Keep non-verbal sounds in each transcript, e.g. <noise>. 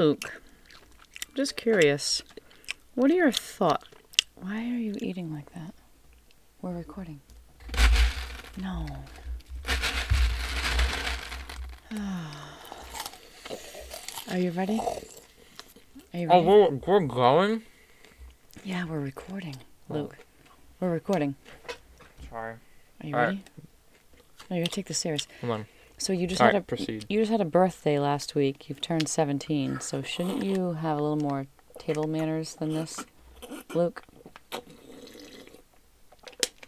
Luke, I'm just curious. What are your thoughts? Why are you eating like that? We're recording. No. <sighs> Are you ready? Are you oh, ready? we're, we're going? Yeah, we're recording, oh. Luke. We're recording. Sorry. Are you All right. ready? No, you gotta take this serious. Come on. So you just All had right, a proceed. you just had a birthday last week. You've turned seventeen. So shouldn't you have a little more table manners than this, Luke?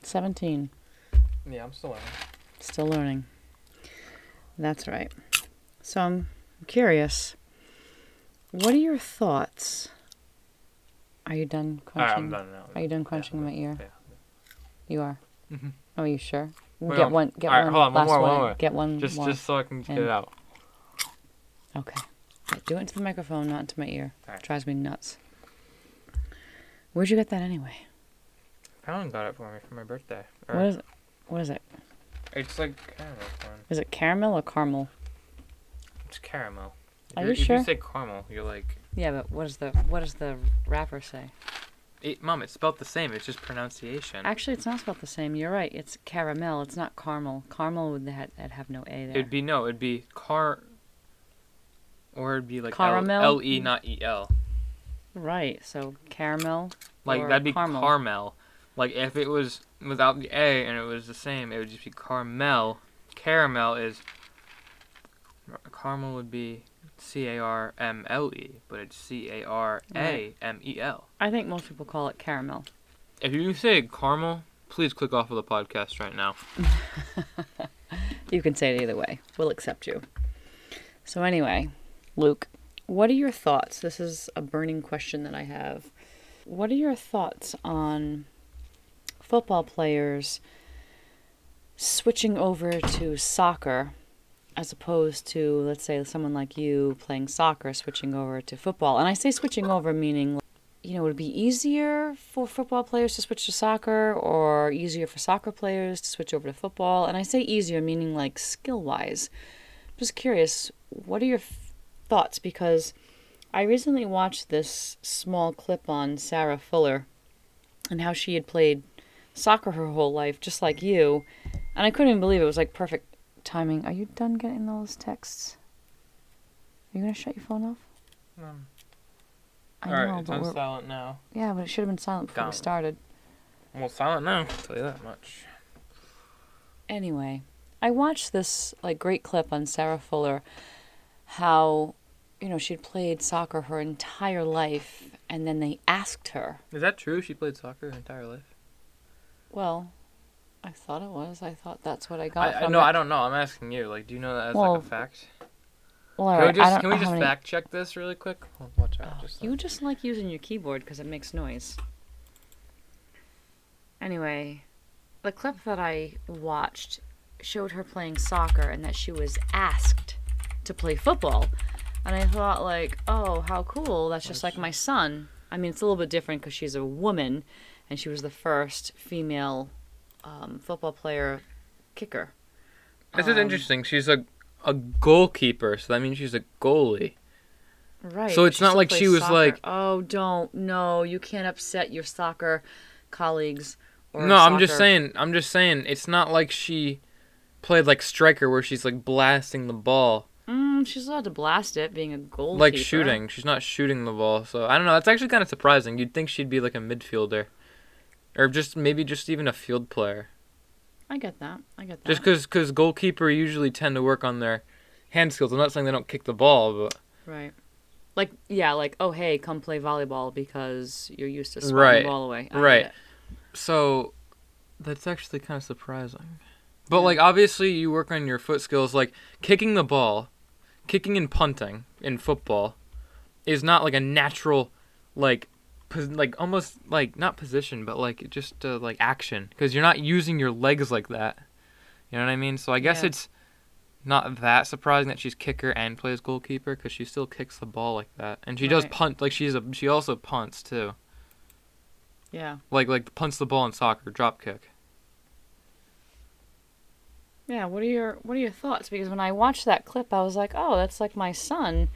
Seventeen. Yeah, I'm still learning. Still learning. That's right. So I'm curious. What are your thoughts? Are you done crunching? right, I'm done now. Are you done crunching in my ear? Yeah. You are. Mhm. Oh, are you sure? Wait, get on. one. Get right, one. hold on, one last more, one. one more. Get one Just, more. just so I can get it out. Okay. Do it into the microphone, not into my ear. Alright. Drives me nuts. Where'd you get that anyway? Alan got it for me for my birthday. Or- What is it? What is it? It's like caramel corn. Is it caramel or caramel? It's caramel. If Are you're- you If sure? you say caramel, you're like, Yeah, but what does the what does the wrapper say? It, mom, it's spelled the same. It's just pronunciation. Actually, it's not spelled the same. You're right. It's caramel. It's not caramel. Caramel would have, would have no a there. It'd be no, it'd be car. Or it'd be like Caramel? L E, not E L. right. So caramel. Like that'd be caramel. caramel. Like if it was without the A and it was the same, it would just be caramel. Caramel is caramel would be C A R M L E, but it's C A R A M E L. I think most people call it caramel. If you say caramel, please click off of the podcast right now. <laughs> You can say it either way. We'll accept you. So anyway, Luke, what are your thoughts? This is a burning question that I have. What are your thoughts on football players switching over to soccer as opposed to let's say someone like you playing soccer switching over to football? And I say switching over meaning you know, would it be easier for football players to switch to soccer or easier for soccer players to switch over to football? And I say easier, meaning like skill wise. Just curious, what are your f- thoughts? Because I recently watched this small clip on Sarah Fuller and how she had played soccer her whole life, just like you. And I couldn't even believe it. It was like perfect timing. Are you done getting those texts? Are you going to shut your phone off? Um, I all right, know, it's but on we're, silent now. yeah, but it should have been silent before we started. Well, silent now. I'll tell you that much. Anyway, I watched this like great clip on Sarah Fuller, how, you know, she'd played soccer her entire life, and then they asked her. Is that true? She played soccer her entire life. Well, I thought it was. I thought that's what I got I, no, it. I don't know. I'm asking you. Like, do you know that as Well, like a fact? Well, Can we just can we just fact check this really quick? Watch out. Oh, just you just like using your keyboard because it makes noise. Anyway, the clip that I watched showed her playing soccer and that she was asked to play football. And I thought, like, oh, how cool. That's just like my son. I mean, it's a little bit different because she's a woman and she was the first female um, football player kicker. This is Um, interesting. She's a a goalkeeper, so that means she's a goalie. Right. So it's not like she was soccer. like- oh, don't no, you can't upset your soccer colleagues. Or no, I'm just saying. I'm just saying. It's not like she played like striker, where she's like blasting the ball, Mm, she's allowed to blast it, being a goalkeeper. like shooting. She's not shooting the ball. So I don't know. That's actually kind of surprising. You'd think she'd be like a midfielder, or just maybe just even a field player. I get that. I get that. Just because because goalkeeper usually tend to work on their hand skills. I'm not saying they don't kick the ball, but right. Like yeah, like oh hey, come play volleyball because you're used to swatting Right, the ball away. I right. So that's actually kind of surprising. But like obviously you work on your foot skills like kicking the ball, kicking and punting in football is not like a natural like pos- like almost like not position but like just uh, like action because you're not using your legs like that. You know what I mean? So I guess Yeah. it's not that surprising that she's kicker and plays goalkeeper because she still kicks the ball like that and she does punt like she's a she also punts too Yeah. like like punts the ball in soccer drop kick. Yeah, what are your what are your thoughts? Because when I watched that clip, I was like, "Oh, that's like my son."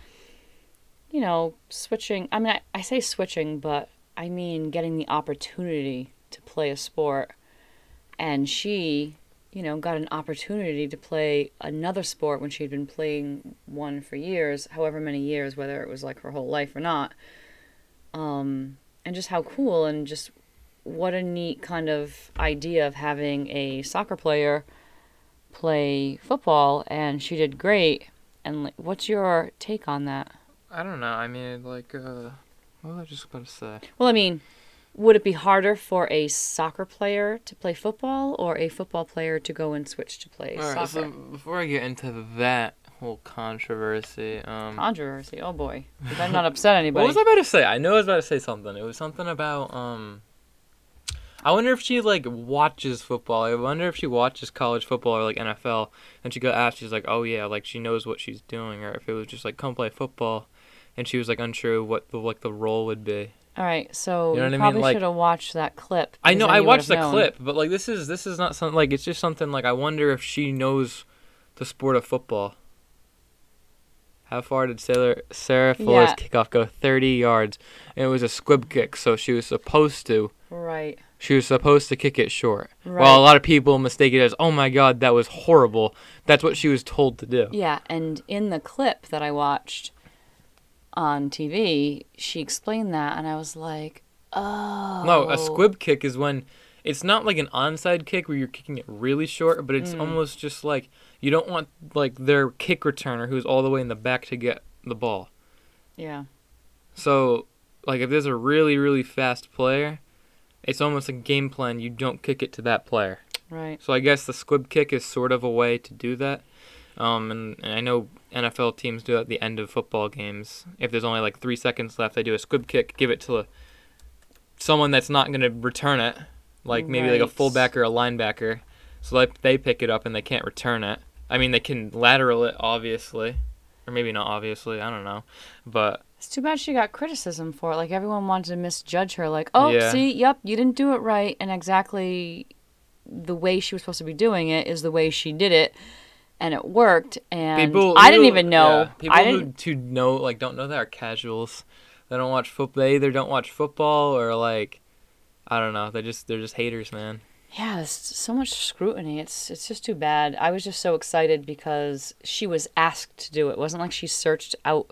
You know, switching. I mean, I, I say switching, but I mean getting the opportunity to play a sport. And she, you know, got an opportunity to play another sport when she'd been playing one for years, however many years, whether it was like her whole life or not. Um, and just how cool and just what a neat kind of idea of having a soccer player play football and she did great. And like, what's your take on that? I don't know. I mean, like, uh, what was I just about to say? Well, I mean, would it be harder for a soccer player to play football or a football player to go and switch to play All right, soccer? so before I get into that whole controversy, um, Controversy. Oh boy. You better not upset anybody. <laughs> what was I about to say? I know I was about to say something. It was something about um. I wonder if she like watches football. I wonder if she watches college football or like NFL, and she got asked. She's like, "Oh yeah, like she knows what she's doing," or if it was just like, "Come play football," and she was like unsure what the like the role would be. All right, so You you, know what I mean? probably Like- should have watched that clip. I know I watched the known. clip, but like this is this is not something like it's just something like I wonder if she knows the sport of football. How far did Sarah Sarah Fuller's Yeah. kickoff go? Thirty yards, and it was a squib kick, so she was supposed to Right. she was supposed to kick it short. Right. Well, a lot of people mistake it as, "Oh my God, that was horrible." That's what she was told to do. Yeah, and in the clip that I watched on TV, she explained that, and I was like, oh. No, a squib kick is when it's not like an onside kick where you're kicking it really short, but it's Mm. almost just like you don't want like their kick returner who's all the way in the back to get the ball. Yeah. So, like if there's a really really fast player, it's almost a game plan you don't kick it to that player. Right. So I guess the squib kick is sort of a way to do that. Um, and, and I know NFL teams do it at the end of football games. If there's only like three seconds left, they do a squib kick, give it to a, someone that's not going to return it, like maybe like a fullback or a linebacker. So like they pick it up and they can't return it. I mean, they can lateral it, obviously, or maybe not obviously. I don't know, but It's too bad she got criticism for it. Like, everyone wanted to misjudge her. Like, oh, Yeah. see, yep, you didn't do it right. And exactly the way she was supposed to be doing it is the way she did it. And it worked. And people I didn't people- even know. yeah, people I didn't. who, who know like don't know that are casuals. They don't watch football. They either don't watch football or like I don't know. They just they're just haters, man. Yeah, there's so much scrutiny. It's it's just too bad. I was just so excited because she was asked to do it. It wasn't like she searched out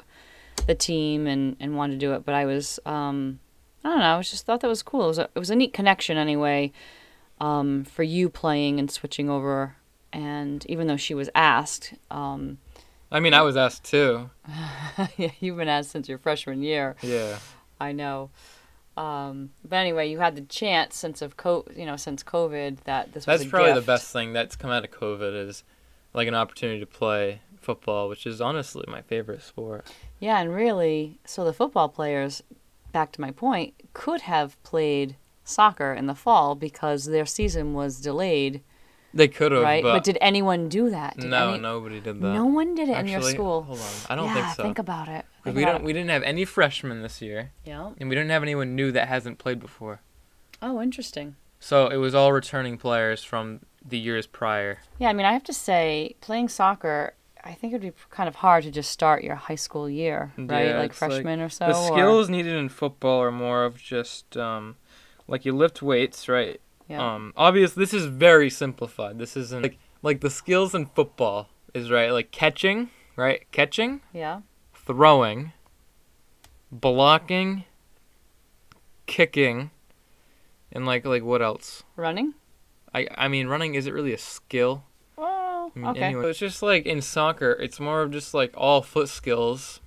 the team and, and wanted to do it, but I was um I don't know, I was just thought that was cool. It was a, it was a neat connection anyway, um, for you playing and switching over and even though she was asked, um I mean, I was asked too. <laughs> yeah, you've been asked since your freshman year. Yeah. I know. Um, but anyway, you had the chance since of co- you know, since COVID that this was That's a probably the best thing that's come out of COVID is like an opportunity to play football, which is honestly my favorite sport. Yeah, and really, so the football players, back to my point, could have played soccer in the fall because their season was delayed, They could have, right? but, But, did anyone do that? Did no, any- nobody did that. No one did it in your school. Hold on, I don't yeah, think so. think about it. Think we about don't. We didn't have any freshmen this year. Yeah. and we didn't have anyone new that hasn't played before. Oh, interesting. So it was all returning players from the years prior. Yeah, I mean, I have to say, playing soccer, I think it'd be kind of hard to just start your high school year, right? Yeah, like it's like freshman or so. the or- skills needed in football are more of just um, like you lift weights, right? Yeah. Um, obvious. This is very simplified. This isn't like like the skills in football is right, like catching, right? Catching, yeah. throwing, blocking, kicking, and like like what else? Running. I I mean, running is it really a skill. Oh, I mean, okay. anyway, it's just like in soccer, it's more of just like all foot skills.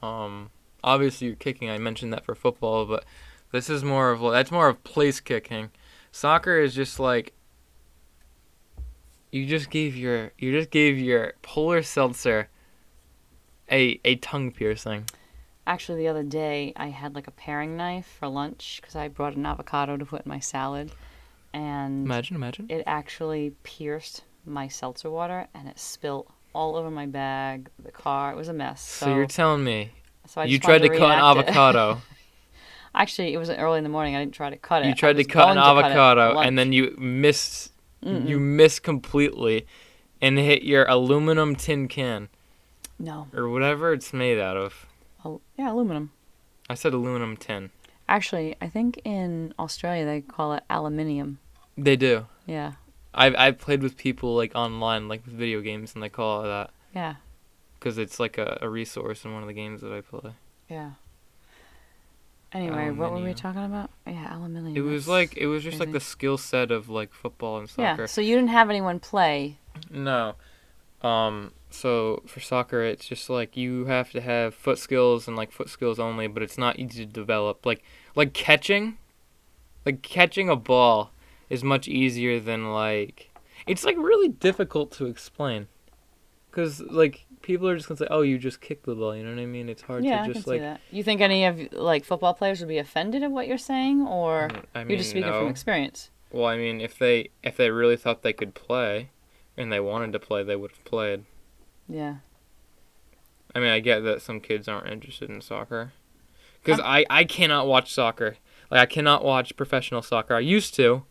Um, obviously you're kicking. I mentioned that for football, but this is more of that's more of place kicking. Soccer is just like you just gave your you just gave your polar seltzer a a tongue piercing. Actually, the other day I had like a paring knife for lunch because I brought an avocado to put in my salad, and Imagine, imagine. it actually pierced my seltzer water and it spilt all over my bag, the car. It was a mess. So, So, you're telling me so you tried to wanted cut an avocado. <laughs> Actually, it was early in the morning. I didn't try to cut it. you tried to cut an to cut avocado and then you missed Mm-mm. you missed completely and hit your aluminum tin can no or whatever it's made out of. Al- yeah, aluminum. I said aluminum tin. Actually, I think in Australia they call it aluminium. They do. Yeah, I've I've played with people like online, like with video games, and they call it that yeah, because it's like a, a resource in one of the games that I play. yeah. Anyway, what were we talking about? Yeah, aluminium. It was like it was just like the skill set of like football and soccer. Yeah, so you didn't have anyone play. No. Um so for soccer it's just like you have to have foot skills and like foot skills only, but it's not easy to develop. Like like catching like catching a ball is much easier than like it's like really difficult to explain. Cuz like people are just going to say, "Oh, you just kicked the ball." You know what I mean? It's hard Yeah, I to can just see like that. You think any of like football players would be offended at what you're saying, or Mm, I mean, you're just speaking no. from experience? Well, I mean, if they if they really thought they could play and they wanted to play, they would have played. Yeah. I mean, I get that some kids aren't interested in soccer. Because I, I cannot watch soccer. Like I cannot watch professional soccer. I used to.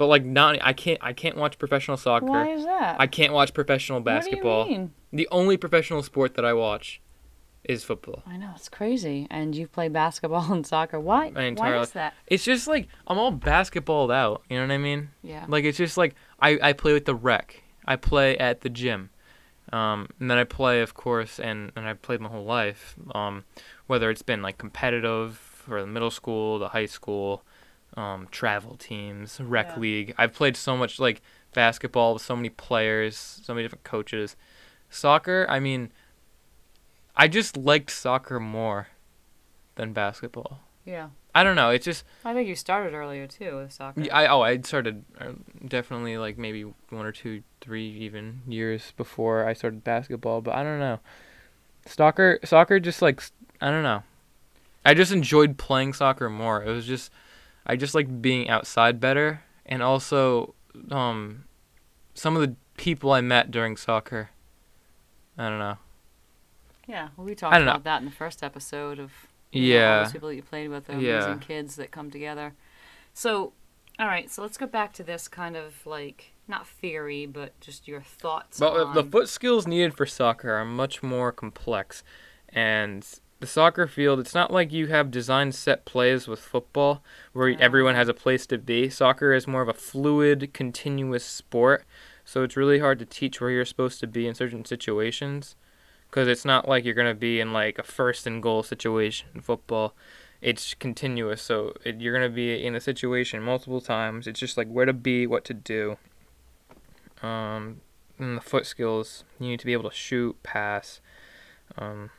But like not I can't I can't watch professional soccer. Why is that? I can't watch professional basketball. What do you mean? The only professional sport that I watch is football. I know it's crazy, and you play basketball <laughs> and soccer. Why? Why is that? It's just like I'm all basketballed out, you know what I mean? Yeah. Like it's just like I, I play with the rec. I play at the gym. Um, and then I play of course and, and I've played my whole life. Um, whether it's been like competitive for the middle school, the high school, um, travel teams, rec Yeah. league. I've played so much like basketball with so many players, so many different coaches. Soccer, I mean I just liked soccer more than basketball. Yeah. I don't know, it's just I think you started earlier too with soccer. yeah, I oh I started uh, definitely like maybe one or two, three even years before I started basketball, but I don't know. Soccer, soccer, just like I don't know. I just enjoyed playing soccer more. It was just I just like being outside better, and also um, some of the people I met during soccer. I don't know. Yeah. Well, we talked don't know. about that in the first episode of know, Yeah, those people that you played with, the Yeah. amazing kids that come together. So, all right. So let's go back to this kind of like not theory, but just your thoughts. But uh, the foot skills needed for soccer are much more complex. And the soccer field, it's not like you have designed set plays with football where everyone has a place to be. Soccer is more of a fluid, continuous sport. So it's really hard to teach where you're supposed to be in certain situations. Because it's not like you're going to be in like a first and goal situation in football. It's continuous. So it, you're going to be in a situation multiple times. It's just like where to be, what to do. Um, and the foot skills. You need to be able to shoot, pass. Um,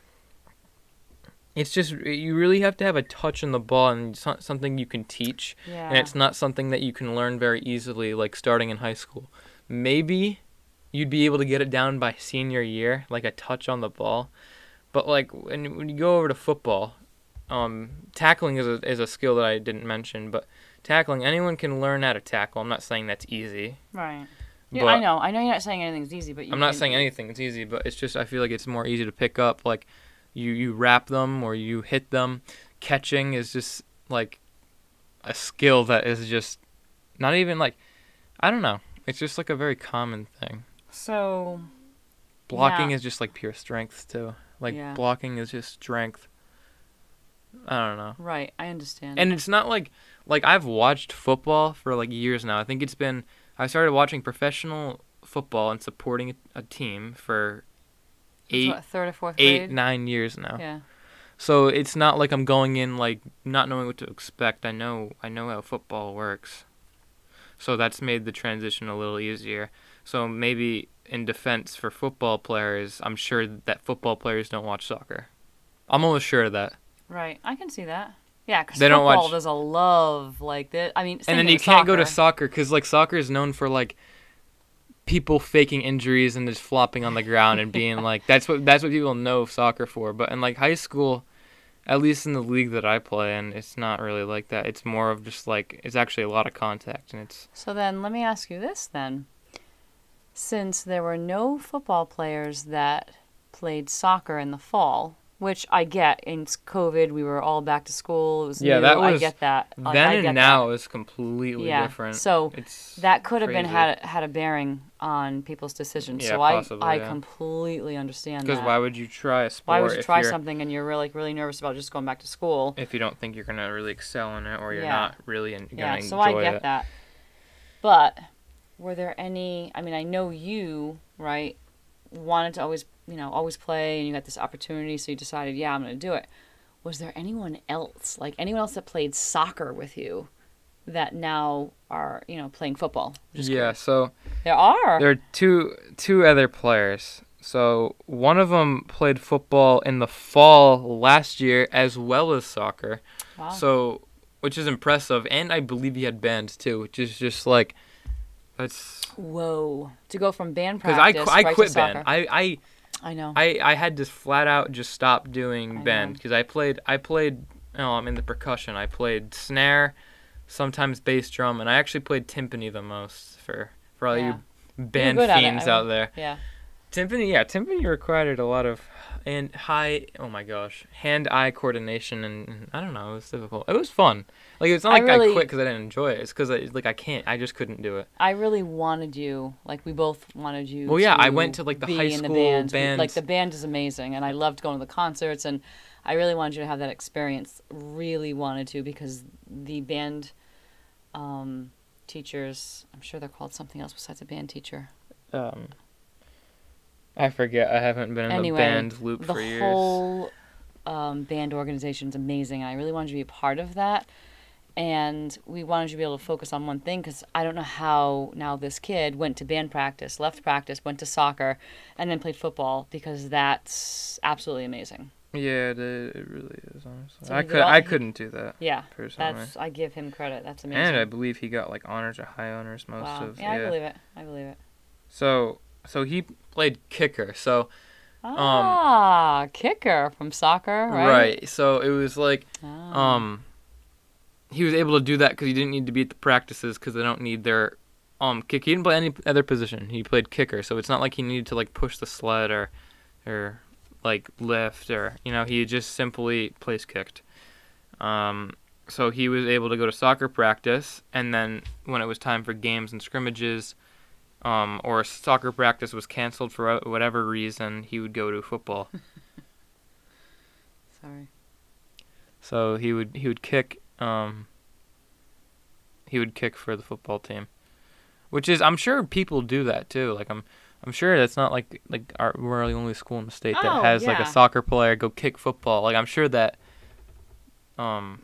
it's just you really have to have a touch on the ball, and it's not something you can teach, yeah. and it's not something that you can learn very easily, like starting in high school. Maybe you'd be able to get it down by senior year, like a touch on the ball, but like when when you go over to football, um, tackling is a is a skill that I didn't mention, but tackling anyone can learn how to tackle. I'm not saying that's easy. right. Yeah, I know. I know you're not saying anything's easy, but you I'm not can- saying anything it's easy, but it's just I feel like it's more easy to pick up. Like you you wrap them or you hit them. Catching is just like a skill that is just not even like I don't know. It's just like a very common thing. So Blocking Yeah. is just like pure strength too. Like Yeah. blocking is just strength. I don't know. right, I understand. And it's not like like I've watched football for like years now. I think it's been I started watching professional football and supporting a, team for eight what, third or fourth eight grade. nine years now. Yeah. So it's not like I'm going in like not knowing what to expect. I know I know how football works. So that's made the transition a little easier. So maybe in defense for football players, I'm sure that football players don't watch soccer. I'm almost sure of that. Right, I can see that. Yeah, because football, watch- there's a love like that. I mean, and then you can't go to soccer. soccer because like soccer is known for like people faking injuries and just flopping on the ground and being <laughs> like that's what that's what people know soccer for but in like high school at least in the league that i play in it's not really like that it's more of just like it's actually a lot of contact and it's So then, let me ask you this then: since there were no football players that played soccer in the fall, which I get in COVID, we were all back to school. It was Yeah, new, that I get that. Like, then and now is completely Yeah, different so it's that. That could have been had had a bearing on people's decisions. Yeah, so I possibly, I yeah. completely understand Because why would you try a sport Why would you try something and you're really really nervous about just going back to school? if you don't think you're gonna really excel in it or you're Yeah. not really in, Yeah, so I get it? that. But were there any? I mean, I know you right wanted to always you know always play, and you got this opportunity, so you decided, yeah, I'm going to do it. Was there anyone else, like anyone else that played soccer with you, that now are you know playing football? Yeah, curious. so there are. there are two two other players. So one of them played football in the fall last year as well as soccer. wow. So which is impressive, and I believe he had band too, which is just like that's Whoa! To go from band practice because I, I right quit band. I, I I know. I I had to flat out just stop doing I band because I played I played oh I'm in the percussion I played snare, sometimes bass drum and I actually played timpani the most for for all Yeah. you band fiends out there. yeah. Timpani yeah timpani required a lot of and high oh my gosh hand eye coordination and, I don't know it was difficult it was fun like it's not like I, really- quit because I didn't enjoy it it's because I, like I can't I just couldn't do it I really wanted you, like we both wanted you. Well, yeah, I went to, like, the high in school the band. Band. Like the band is amazing, and I loved going to the concerts, and I really wanted you to have that experience. Really wanted to because the band um, teachers, I'm sure they're called something else besides a band teacher. um I forget I haven't been in Anyway, the band loop the for years The whole um, band organization is amazing, I really wanted you to be a part of that. And we wanted you to be able to focus on one thing because I don't know how now this kid went to band practice, left practice, went to soccer, and then played football because that's absolutely amazing. Yeah, it, it really is honestly. So I could I couldn't do that Yeah, personally. that's I give him credit. That's amazing. and I believe he got like honors or high honors most wow. of yeah, I believe it. I believe it. So so he played kicker. So Ah, kicker from soccer, right? right? So it was like Ah. um he was able to do that because he didn't need to be at the practices because they don't need their um kick. He didn't play any other position. He played kicker. So it's not like he needed to like push the sled or or like lift or you know he just simply place kicked. Um, so he was able to go to soccer practice, and then when it was time for games and scrimmages, um, or soccer practice was canceled for whatever reason, he would go to football. <laughs> Sorry. so he would he would kick um, he would kick for the football team, which is I'm sure people do that too. Like I'm I'm sure that's not like like our, we're the only school in the state that Oh, has like a yeah. soccer player go kick football. Like I'm sure that um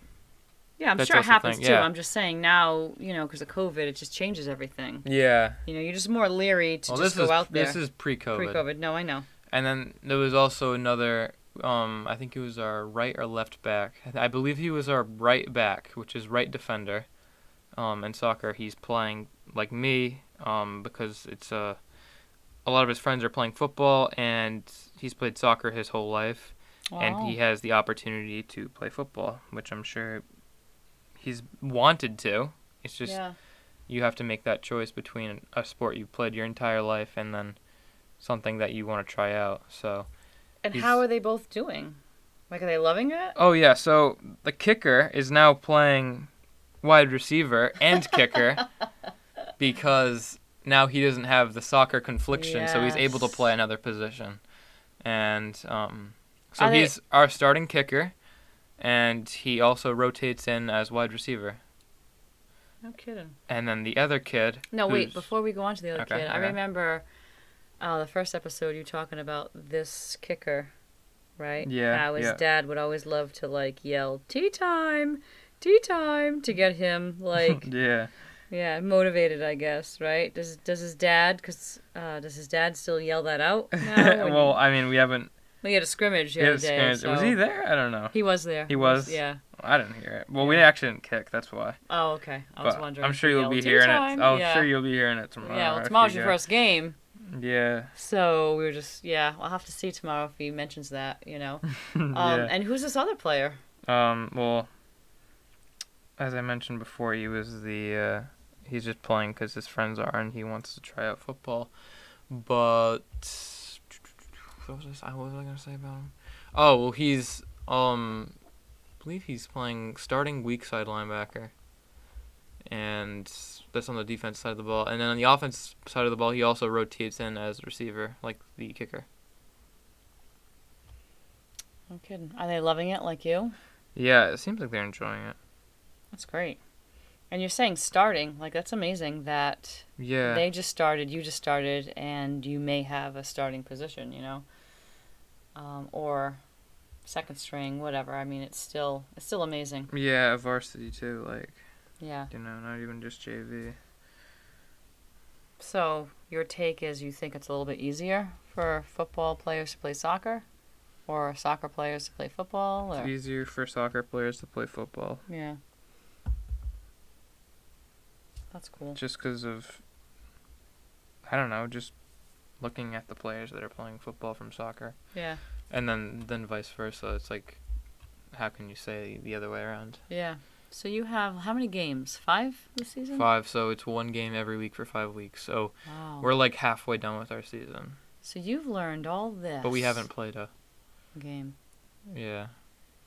Yeah, I'm That's sure it also happens thing, too. yeah. I'm just saying now, you know, because of COVID, it just changes everything. yeah. You know, you're just more leery to Well, just this is go out there. this is pre-COVID. pre-COVID. No, I know. And then there was also another. Um, I think he was our right or left back. I believe he was our right back, which is right defender. Um, in soccer, he's playing like me. Um, because it's uh, a lot of his friends are playing football, and he's played soccer his whole life, and he has the opportunity to play football, which I'm sure he's wanted to. It's just yeah. you have to make that choice between a sport you've played your entire life and then something that you want to try out. So, And how are they both doing? Like, are they loving it? oh yeah, so the kicker is now playing wide receiver and kicker <laughs> because now he doesn't have the soccer confliction, so he's able to play another position. And um, so Are they- he's our starting kicker, and he also rotates in as wide receiver. No kidding. And then the other kid. No, wait. Before we go on to the other Okay, kid, I remember uh, the first episode you talking about this kicker, right? Yeah, How his yeah. dad would always love to like yell "tea time, tea time" to get him like <laughs> yeah. Yeah motivated. I guess right. Does does his dad? Cause uh, does his dad still yell that out? <laughs> now well, I mean, we haven't. we had a scrimmage the we other day. scrimmage. Was he there? I don't know. He was there. He was? Yeah. I didn't hear it. Well, we actually didn't kick. That's why. Oh, okay. I was But wondering. I'm sure you'll be "Tea hearing time." it. I'm yeah. sure you'll be hearing it tomorrow. Yeah, well, if tomorrow's you your go. first game. Yeah. So we were just yeah. I'll have to see tomorrow if he mentions that. You know. <laughs> Um, yeah. And who's this other player? Um. Well, as I mentioned before, he was the. Uh, he's just playing because his friends are, and he wants to try out football. But what was I? What was I gonna say about him? Oh well, he's um, I believe he's playing starting weak side linebacker. and that's on the defense side of the ball. And then on the offense side of the ball, he also rotates in as receiver, like the kicker. No kidding. Are they loving it like you? Yeah, it seems like they're enjoying it. That's great. And you're saying starting, like that's amazing that Yeah. they just started, you just started, and you may have a starting position, you know, um, or second string, whatever. I mean, it's still it's still amazing. yeah, varsity too, like, Yeah. you know, not even just JV. So your take is you think it's a little bit easier for football players to play soccer, or soccer players to play football, It's easier for soccer players to play football yeah. That's cool. just because of, I don't know, just looking at the players that are playing football from soccer. Yeah. And then, then vice versa. It's like, how can you say the other way around? Yeah. So you have how many games? Five this season? Five, so it's one game every week for five weeks. So Wow. we're like halfway done with our season, so you've learned all this. but we haven't played a. game. Yeah.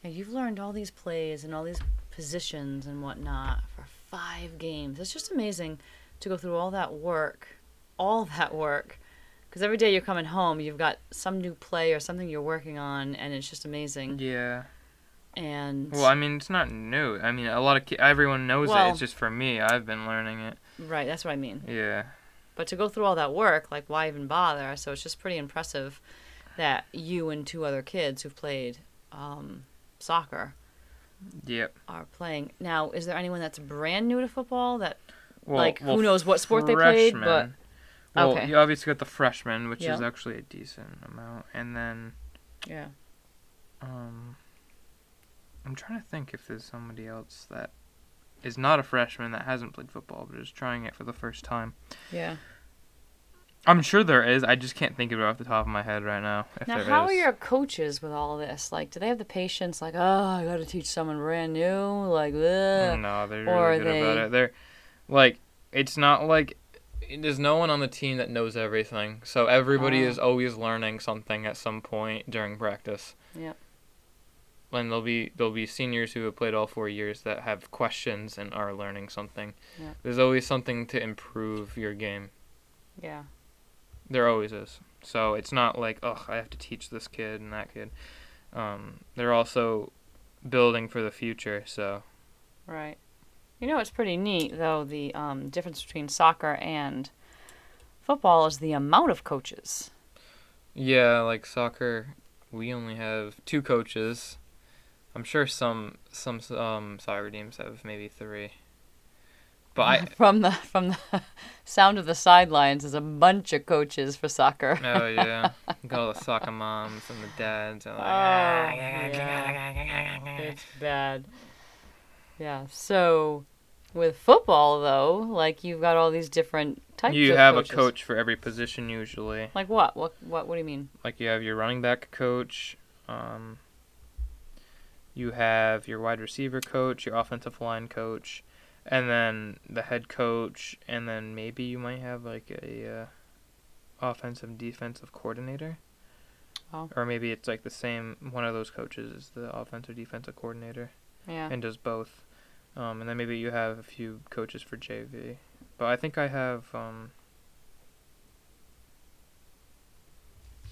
Yeah, you've learned all these plays and all these positions and whatnot for five games. It's just amazing to go through all that work, all that work. Because every day you're coming home, you've got some new play or something you're working on, and it's just amazing. Yeah. And Well, I mean, it's not new. I mean, a lot of ki- everyone knows it. It's just for me. I've been learning it. right, that's what I mean. Yeah. But to go through all that work, like, why even bother? So it's just pretty impressive that you and two other kids who've played um, soccer Yep. are playing. Now, is there anyone that's brand new to football that Well, like well, who knows what sport they played, but well, Okay. you obviously got the freshmen, which is actually a decent amount, and then yeah. um, I'm trying to think if there's somebody else that is not a freshman that hasn't played football but is trying it for the first time. Yeah. I'm sure there is. I just can't think of it off the top of my head right now. Now, how are your coaches with all this? Like, do they have the patience? Like, oh, I got to teach someone brand new. Like, ugh. No, they're Or really good about they- it. They're like, it's not like there's no one on the team that knows everything. So everybody Oh. is always learning something at some point during practice. Yep. And there'll be there'll be seniors who have played all four years that have questions and are learning something. Yep. There's always something to improve your game. yeah. There always is. So it's not like, oh, I have to teach this kid and that kid. Um, they're also building for the future. So Right. You know, it's pretty neat though. The um, difference between soccer and football is the amount of coaches. Yeah, like soccer, we only have two coaches. I'm sure some some um soccer teams have maybe three. But I <laughs> from the from the <laughs> sound of the sidelines is a bunch of coaches for soccer. oh yeah, <laughs> got all the soccer moms and the dads and like Oh, It's bad. Yeah. So with football though, like you've got all these different types you of have coaches. a coach for every position usually. Like what? What what what do you mean? Like you have your running back coach, um you have your wide receiver coach, your offensive line coach, and then the head coach, and then maybe you might have like a uh, offensive defensive coordinator. Oh. Or maybe it's like the same one of those coaches is the offensive defensive coordinator Yeah. and does both. Um, and then maybe you have a few coaches for JV. But I think I have um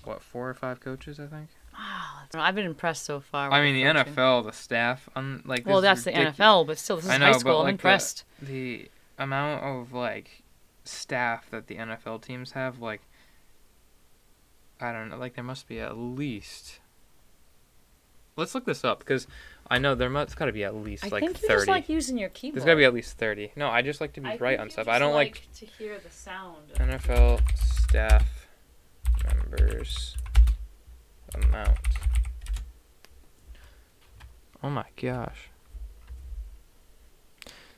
what, four or five coaches I think? Wow, <sighs> I've been impressed so far. I mean the coaching. NFL, the staff on like Well, that's is the NFL, but still, this is I high know, but school. I'm like impressed. the amount of like staff that the NFL teams have, like I don't know, like there must be at least. Let's look this up because I know there must got to be at least I like think you thirty. just like using your keyboard. There's got to be at least thirty. No, I just like to be I right on stuff. I don't like, to hear the sound. NFL staff members amount. Oh my gosh.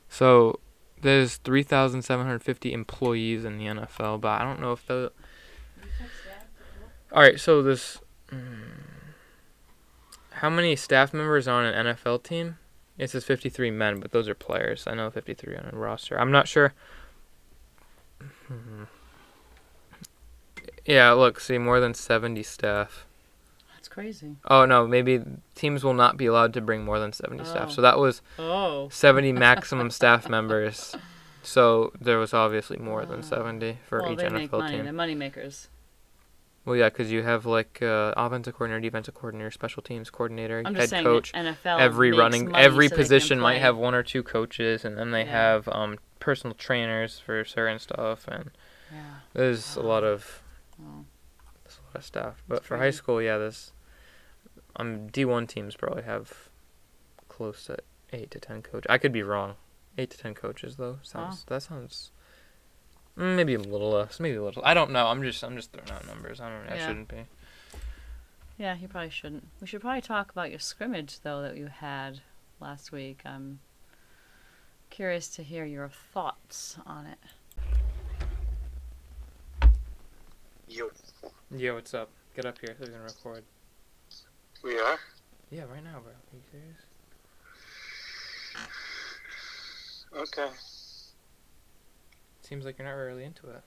So there's 3,750 employees in the NFL, but I don't know if the. All right, so this. mm, how many staff members are on an NFL team? It says 53 men, but those are players. I know 53 on a roster. I'm not sure. Hmm. Yeah, look, see, more than 70 staff. Crazy. Oh no, maybe teams will not be allowed to bring more than 70 Oh. staff. So that was Oh. 70 <laughs> maximum staff members. So there was obviously more than Oh. 70 for well, each they NFL make money. team. They're money makers. Well, yeah, because you have like uh, offensive coordinator, defensive coordinator, special teams coordinator, I'm head just saying coach. NFL Every running, every so position might have one or two coaches, and then they Yeah. have um, personal trainers for certain stuff, and Yeah. there's a lot of there's a lot of stuff. But That's for high school, yeah, this um D1 teams probably have close to eight to ten coaches. I could be wrong. Eight to ten coaches though sounds that sounds mm, maybe a little less, maybe a little. I don't know. I'm just I'm just throwing out numbers. I don't. Yeah. I Yeah. shouldn't be. yeah, you probably shouldn't. We should probably talk about your scrimmage though that you had last week. I'm curious to hear your thoughts on it. Yo. Yeah, what's up? Get up here We're gonna record. We are? Yeah, right now, bro. Are you serious? Okay. Seems like you're not really into it.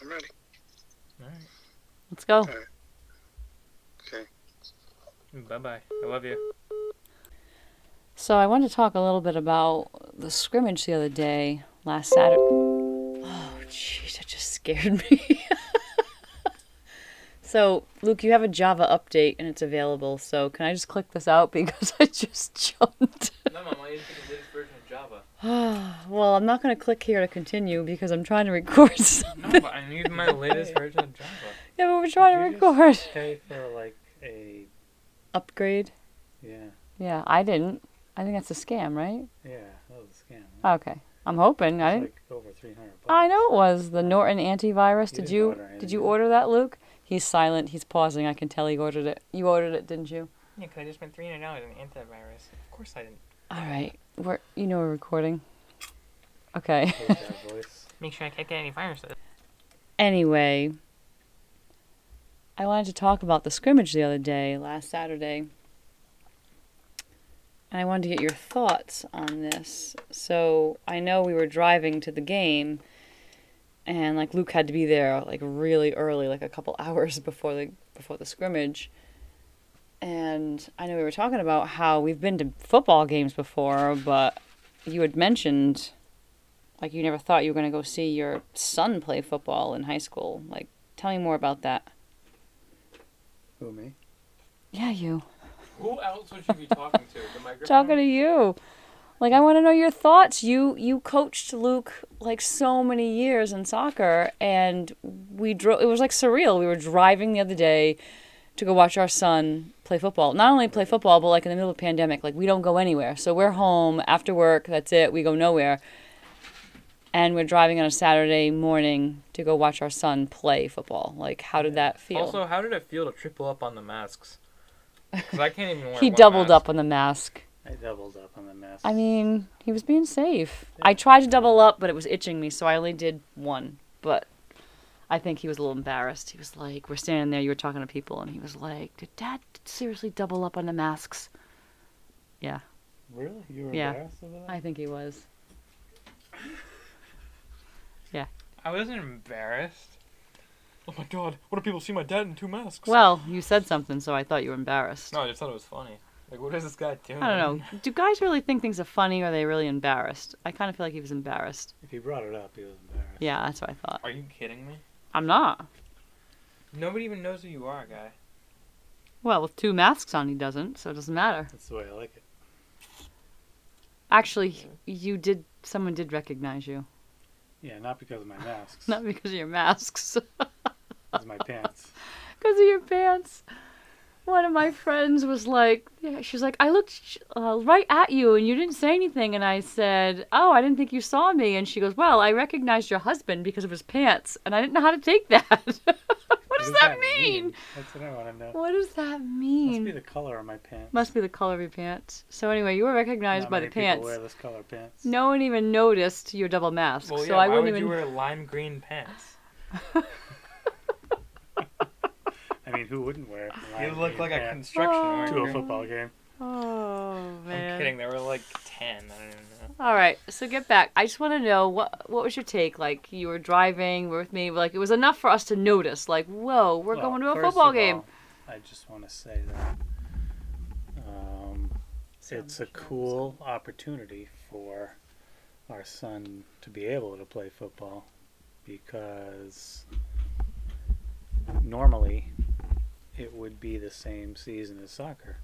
I'm ready. All right. Let's go. Okay. Bye bye. I love you. So I wanted to talk a little bit about the scrimmage the other day, last Saturday. Oh, jeez, that just scared <laughs> me. So, Luke, you have a Java update and it's available. So, can I just click this out <laughs> because I just jumped? No, mom. I need to the latest version of Java. <sighs> well, I'm not going to click here to continue because I'm trying to record. something. <laughs> No, but I need my latest version of Java. yeah, but we're trying to Did you record. Pay for like a Upgrade? yeah Yeah, I didn't. I think that's a scam, right? yeah that was a scam. right? Okay. I'm hoping. I didn't. like over three hundred bucks. I know it was the Norton antivirus. You Did you did you did you? order that, Luke? He's silent. He's pausing. I can tell he ordered it. You ordered it, didn't you? Yeah, because I just spent $300 on antivirus. Of course I didn't. All right. We're you know we're recording. Okay. Hate that voice. Make sure I can't get any viruses. anyway, I wanted to talk about the scrimmage the other day, last Saturday. And I wanted to get your thoughts on this. So I know we were driving to the game, and like Luke had to be there like really early, like a couple <laughs> hours before the before the scrimmage. And I know we were talking about how we've been to football games before, but you had mentioned like you never thought you were going to go see your son play football in high school. Like tell me more about that. Who me? Yeah, you. Who else would you be talking to? The <laughs> microphone? talking to you. Like I want to know your thoughts. You you coached Luke like so many years in soccer, and we drove. It was like surreal. We were driving the other day to go watch our son play football. Not only play football, but like in the middle of a pandemic, like we don't go anywhere. So we're home after work. That's it. We go nowhere. And we're driving on a Saturday morning to go watch our son play football. Like, how did that feel? Also, how did it feel to triple up on the masks? Because I can't even wear he doubled mask. up on the mask. I doubled up on the mask. I mean, he was being safe. I tried to double up, but it was itching me, so I only did one. But I think he was a little embarrassed. He was like, "We're standing there, you were talking to people," and he was like, "Did Dad seriously double up on the masks?" Yeah, really? You were Yeah. embarrassed over that? I think he was. <laughs> Yeah. I wasn't embarrassed. Oh my god, what if people see my dad in two masks? Well, you said something, so I thought you were embarrassed. No, I just thought it was funny. Like, what what is this guy doing? I don't know. Do guys really think things are funny, or are they really embarrassed? I kind of feel like he was embarrassed. If he brought it up, he was embarrassed. Yeah, that's what I thought. Are you kidding me? I'm not. Nobody even knows who you are, guy. Well, with two masks on, he doesn't, so it doesn't matter. That's the way I like it. Actually, you did. Someone did recognize you, Yeah, not because of my masks. <laughs> not because of your masks, <laughs> because of my pants. because of your pants. One of my friends was like, yeah, she's like, I looked uh, right at you and you didn't say anything, and I said, oh, I didn't think you saw me, and she goes, well, I recognized your husband because of his pants, and I didn't know how to take that. <laughs> what does that mean? That's what I want to know. What does that mean? Must be the color of my pants. Must be the color of your pants. So anyway, you were recognized Not by the many people pants. wear this color pants. No one even noticed your double mask, Well, so I why wouldn't would even. you wear lime green pants? <laughs> I mean, who wouldn't wear? You lime look like a construction Oh. to a football game. Oh man! I'm kidding. There were like ten. I don't even know. All right, so get back. I just want to know what what was your take? Like you were driving were with me, like it was enough for us to notice. Like, whoa, we're Well, going to a first football of game. all, I just want to say that um, it's a cool opportunity for our son to be able to play football because normally it would be the same season as soccer.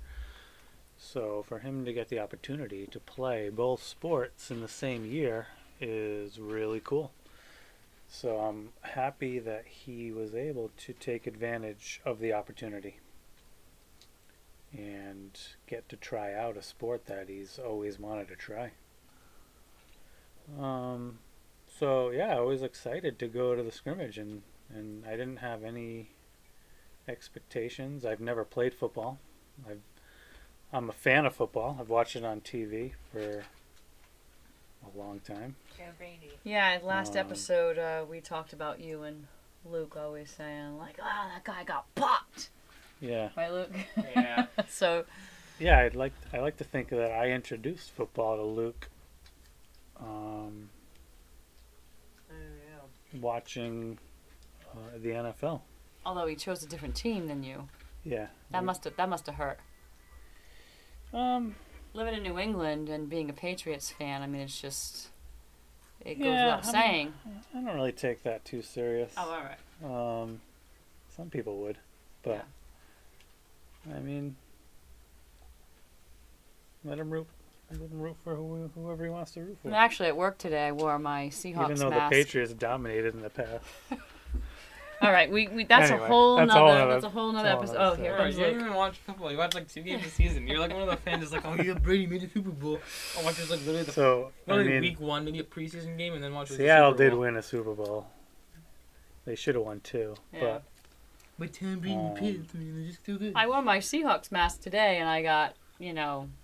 So for him to get the opportunity to play both sports in the same year is really cool. So I'm happy that he was able to take advantage of the opportunity and get to try out a sport that he's always wanted to try. Um, so yeah, I was excited to go to the scrimmage and, and I didn't have any expectations. I've never played football. I've I'm a fan of football. I've watched it on TV for a long time. Yeah, last Um, episode uh, we talked about you and Luke always saying like, "Ah, that guy got popped." Yeah. Right, Luke? Yeah. <laughs> so, Yeah, I'd like I like to think that I introduced football to Luke. Um, watching uh, the NFL. Although he chose a different team than you, Yeah. that must have that must have hurt. Um. Living in New England and being a Patriots fan, I mean, it's just it goes Yeah, without saying. I don't really take that too serious. Oh, all right. Um, some people would, but I mean, let him root. Let him root for who, whoever he wants to root for. And actually, at work today, I wore my Seahawks Even though mask. the Patriots dominated in the past. <laughs> All right, we, we that's Anyway, a whole that's nother all another- that's a whole nother episode. Oh, here Bro, comes you don't Luke. even watch football. You watch like two games a season. You're like one of the fans that's like, oh yeah, Brady made the Super Bowl. I watch just like literally the So I mean, week one, maybe a preseason game, and then watch the Seattle Super did Bowl. win a Super Bowl. They should have won two, Yeah. but But Tom Brady Um, Patriots, I mean, they're just too good. I wore my Seahawks mask today, and I got you know It's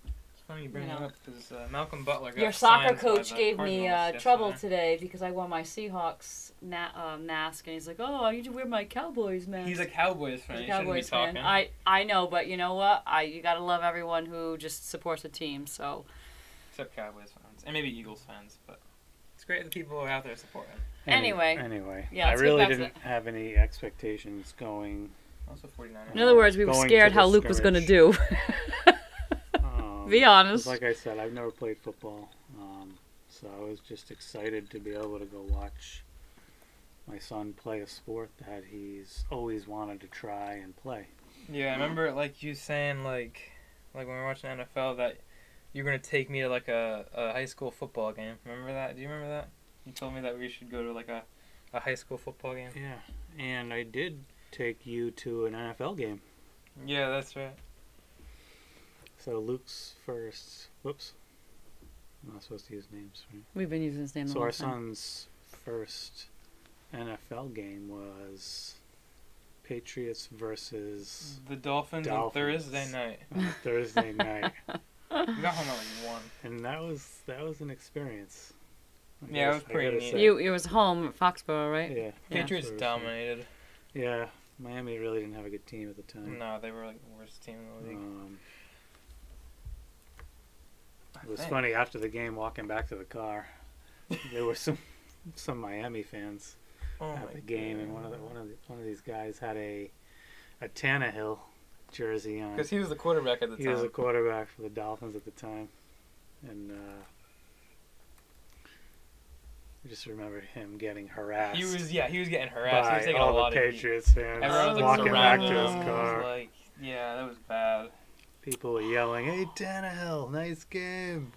funny you bring you it know. up because uh, Malcolm Butler got your soccer signed by coach the gave me uh, trouble today because I wore my Seahawks na- uh, mask, and he's like, "Oh, I need to wear my Cowboys mask." He's a Cowboys fan. He's a He shouldn't be Cowboys fan. talking. I I know, but you know what? I you gotta love everyone who just supports a team. So Except Cowboys fans and maybe Eagles fans, but it's great that the people are out there supporting. any- Anyway. anyway, Yeah, I really didn't have any expectations going. Also 49ers. in other words, we were scared how Luke was gonna do. <laughs> Um, Be honest. Like I said, I've never played football, um, so I was just excited to be able to go watch my son play a sport that he's always wanted to try and play. Yeah, I remember like you saying like like when we were watching NFL that you're gonna take me to like a, a high school football game. Remember that? Do you remember that? You told me that we should go to like a, a high school football game. Yeah, and I did take you to an NFL game. Yeah, that's right. So Luke's first. Whoops. I'm not supposed to use names. Right? We've been using his name So whole our time. son's first NFL game was Patriots versus The Dolphins, Dolphins. <laughs> on Thursday night. on Thursday night, <laughs> We got home at like one. and that was that was an experience. I Yeah, it was pretty gotta neat. say. You it was home at Foxborough, right? Yeah. Yeah. Patriots Thursday. dominated. Yeah, Miami really didn't have a good team at the time. No, they were like the worst team in the league. Um, I it was funny after the game, walking back to the car. there were some <laughs> some Miami fans Oh at the game, and one of the, one of the, one of these guys had a a Tannehill jersey on. Because he was the quarterback at the He time. He was a quarterback for the Dolphins at the time, and uh, I just remember him getting harassed. He was yeah, he was getting harassed. he was by taking a all lot the of heat. Patriots fans Everyone was like walking back to his car. was like yeah, that was bad. People were yelling, "Hey Tannehill, nice game!"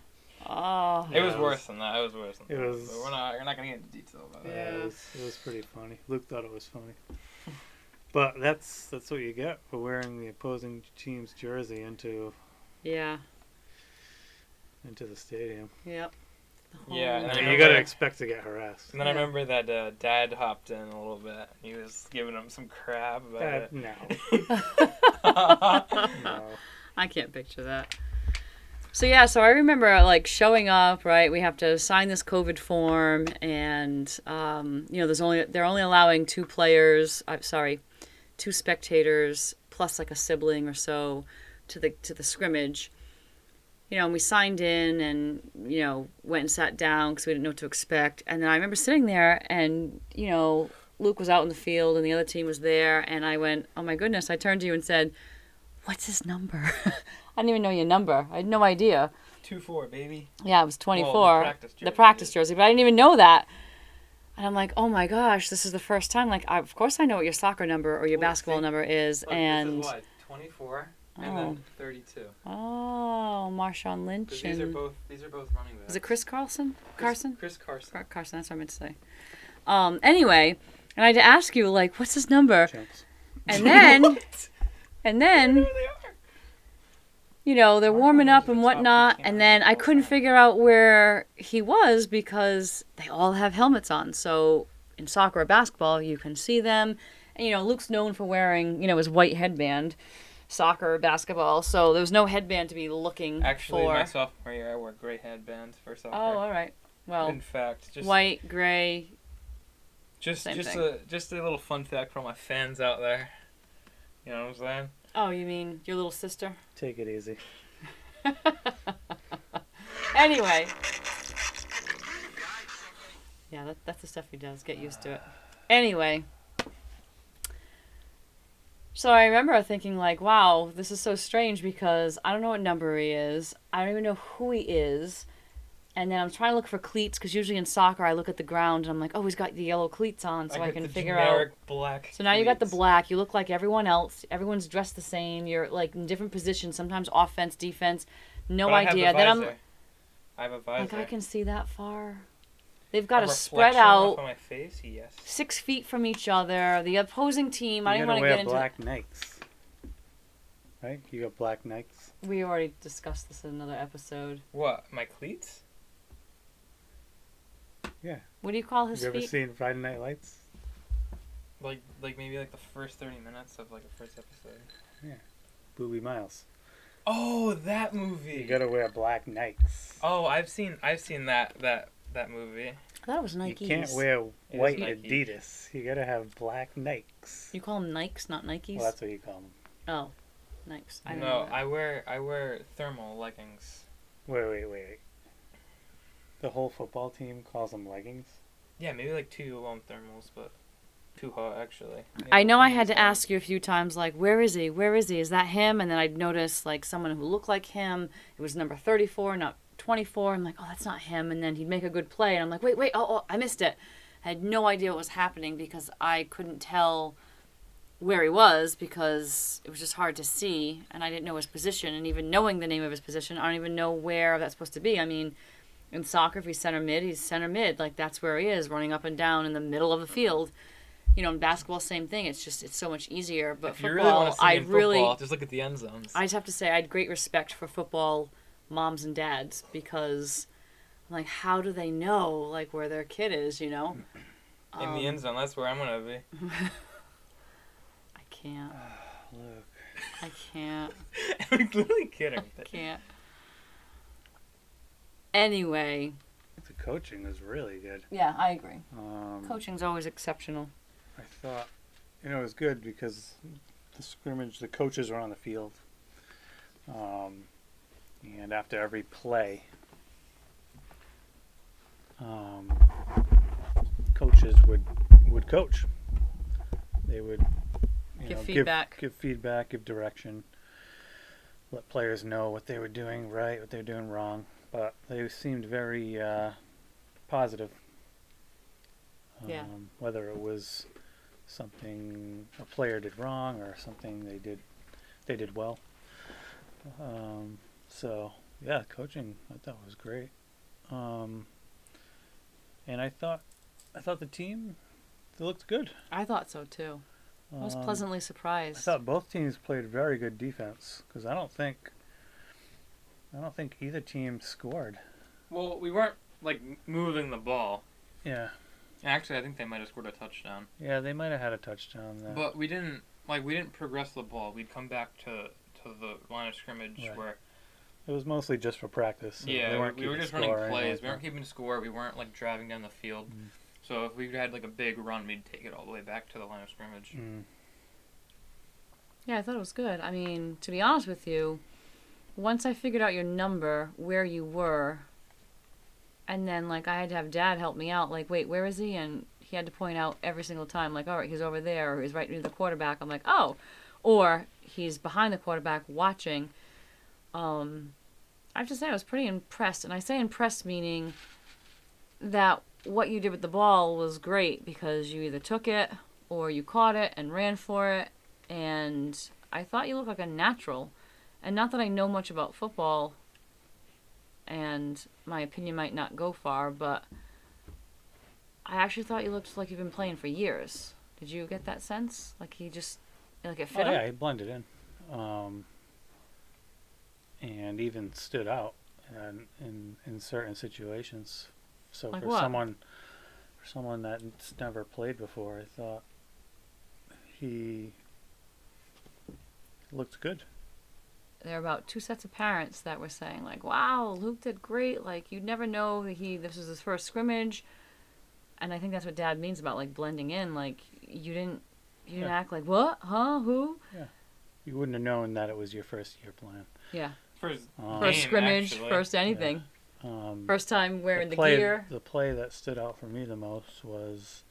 Oh. it Yeah, was it worse than that. It was worse than it that. was- But we're not. We're not gonna get into detail about Yeah, that. it was, it was pretty funny. Luke thought it was funny, <laughs> but that's that's what you get for wearing the opposing team's jersey into Yeah. into the stadium. Yep. The Yeah, and I And you gotta expect to get harassed. And then I remember that uh, Dad hopped in a little bit. He was giving him some crap about no, it. no. <laughs> <laughs> I can't picture that. So yeah, so I remember like showing up, right? We have to sign this COVID form, and um, you know, there's only they're only allowing two players. I'm sorry, two spectators plus like a sibling or so to the to the scrimmage. you know, and we signed in and, you know, went and sat down because we didn't know what to expect. And then I remember sitting there and, you know, Luke was out in the field and the other team was there. And I went, oh my goodness. I turned to you and said, what's his number? <laughs> I didn't even know your number. I had no idea. Two four, baby. Yeah, it was 24. practice the jersey, practice yeah. jersey, but I didn't even know that. And I'm like, oh my gosh, this is the first time. Like, I, of course I know what your soccer number or your Well, basketball see, number is. and this is what twenty four and Oh. then thirty two. oh, Marshawn Lynch These are both these are both running backs. is it Chris Carlson? Carson? Chris Carson. Car- Carson. That's what I meant to say. Um. Anyway, and I had to ask you like, what's his number? Chunks. And then, <laughs> What? And then, There they are. you know, they're warming up and whatnot, and then I couldn't figure out where he was because they all have helmets on. So in soccer or basketball, you can see them. And you know, Luke's known for wearing, you know, his white headband, soccer or basketball. So there was no headband to be looking Actually, for. my sophomore year, I wore gray headbands for soccer. oh, all right. Well, In fact, just white, gray. just just thing. a just a little fun fact for my fans out there. You know what I'm saying? Oh, you mean your little sister? <laughs> Take it easy. Anyway. Yeah, that, that's the stuff he does. Get used to it. Anyway. So I remember thinking, like, wow, this is so strange because I don't know what number he is. I don't even know who he is. And then I'm trying to look for cleats because usually in soccer I look at the ground and I'm like, oh, he's got the yellow cleats on, so I, got can the figure out. generic black. So now you got the black. You look like everyone else. Everyone's dressed the same. You're like in different positions. Sometimes offense, defense. No But I have the idea. Then I'm. I have a visor. like, I can see that far. They've got A to spread out of my face. Yes. six feet from each other. The opposing team. I you don't gotta want to get into. black Nikes. Right? You got black Nikes. We already discussed this in another episode. What? My cleats? What do you call his you ever feet? seen Friday Night Lights? Like like maybe like the first thirty minutes of like a first episode. Yeah. Boobie Miles. Oh, that movie. You gotta wear black Nikes. Oh, I've seen I've seen that that that movie. That was Nikes. You can't wear white Adidas. You gotta have black Nikes. You call them Nikes, not Nikes. Well, that's what you call them. oh, Nikes. I no, know. I wear I wear thermal leggings. Wait, wait, wait. The whole football team calls them leggings. Yeah, maybe like two long thermals, but too hot actually. I know I had to ask you a few times, like, where is he? Where is he? Is that him? And then I'd notice, like, someone who looked like him. It was number 34, not 24. I'm like, oh, that's not him. And then he'd make a good play. And I'm like, wait, wait, oh, oh I missed it. I had no idea what was happening because I couldn't tell where he was because it was just hard to see. And I didn't know his position. And even knowing the name of his position, I don't even know where that's supposed to be. I mean, in soccer, if he's center mid, he's center mid. Like, that's where he is, running up and down in the middle of the field you know, in basketball, same thing. It's just it's so much easier. But If you football, really want to see I in really, just look at the end zones. I just have to say, I had great respect for football moms and dads because, I'm like, how do they know like where their kid is? You know, in the Um, end zone, that's where I'm gonna be. <laughs> I can't. <sighs> Look. I can't. <laughs> I'm literally kidding. I can't. Anyway, The coaching was really good. yeah, I agree. Um, Coaching's always exceptional. I thought, you know, it was good because the scrimmage, the coaches were on the field. Um, and after every play, um, coaches would would coach. They would Give know, feedback. give feedback, give direction, let players know what they were doing right, what they were doing wrong. But they seemed very uh, positive. Yeah. Um, whether it was something a player did wrong or something they did they did well. Um, so yeah, coaching I thought was great. Um, and I thought I thought the team they looked good. I thought so too. I was Um, pleasantly I thought both teams played very good defense because I don't think I don't think either team scored. Well, we weren't like moving the ball. Yeah, Actually, I think they might have scored a touchdown. yeah, they might have had a touchdown there. But we didn't like we didn't progress the ball. We'd come back to to the line of scrimmage Right. where it was mostly just for practice. so yeah we, weren't we were just running score or anything plays. like We weren't keeping score. We weren't like driving down the field. Mm. So if we had like a big run, we'd take it all the way back to the line of scrimmage. Mm. Yeah, I thought it was good. I mean, to be honest with you, once I figured out your number, where you were, and then like I had to have dad help me out. Like, wait, where is he? And he had to point out every single time, like, all right, he's over there, or he's right near the quarterback. I'm like, oh, or he's behind the quarterback watching. Um, I have to say I was pretty impressed, and I say impressed meaning that what you did with the ball was great because you either took it or you caught it and ran for it, and I thought you looked like a natural. And not that I know much about football, and my opinion might not go far, but I actually thought you looked like you've been playing for years. Did you get that sense? Like he just, like it Oh, fit him? yeah, he blended in, um, and even stood out in, in in certain situations. So Like for what? someone for someone that's never played before, I thought he looked good. There were about two sets of parents that were saying like, "Wow, Luke did great. Like you'd never know that he this was his first scrimmage." And I think that's what Dad means about like blending in. Like you didn't you didn't Yeah. act like what, huh, who? Yeah, you wouldn't have known that it was your first year playing. Yeah, First, Um, first scrimmage, actually. first anything, Um, first time wearing the, play, gear. The play that stood out for me the most was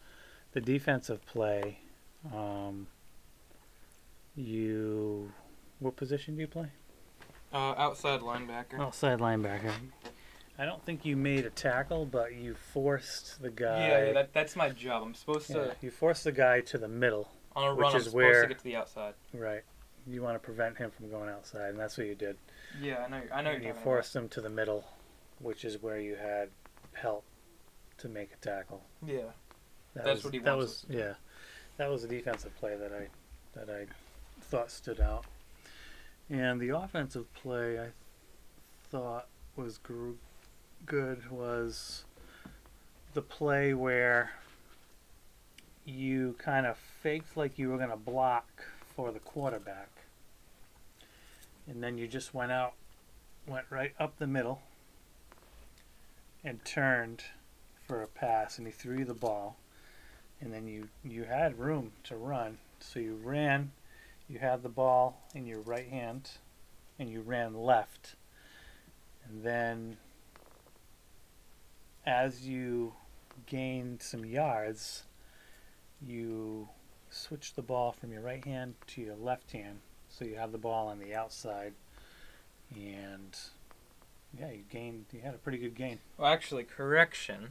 the defensive play. Um, you, what position do you play? Uh, outside linebacker. Outside linebacker. I don't think you made a tackle, but you forced the guy. yeah, yeah, that, that's my job. I'm supposed yeah, to you forced the guy to the middle. on a which run. I'm is supposed where- to get to the outside. Right. You want to prevent him from going outside, and that's what you did. Yeah, I know. I know. And You're you talking forced him to the middle, which is where you had help to make a tackle. Yeah. That That's was, what he that wants was to yeah, that was a defensive play that I that I thought stood out, and the offensive play I thought was good was the play where you kind of faked like you were going to block for the quarterback, and then you just went out, went right up the middle, and turned for a pass, and he threw you the ball. And then you you had room to run. So you ran you had the ball in your right hand and you ran left and then as you gained some yards you switched the ball from your right hand to your left hand so you had the ball on the outside and yeah you gained you had a pretty good gain Well, actually, correction.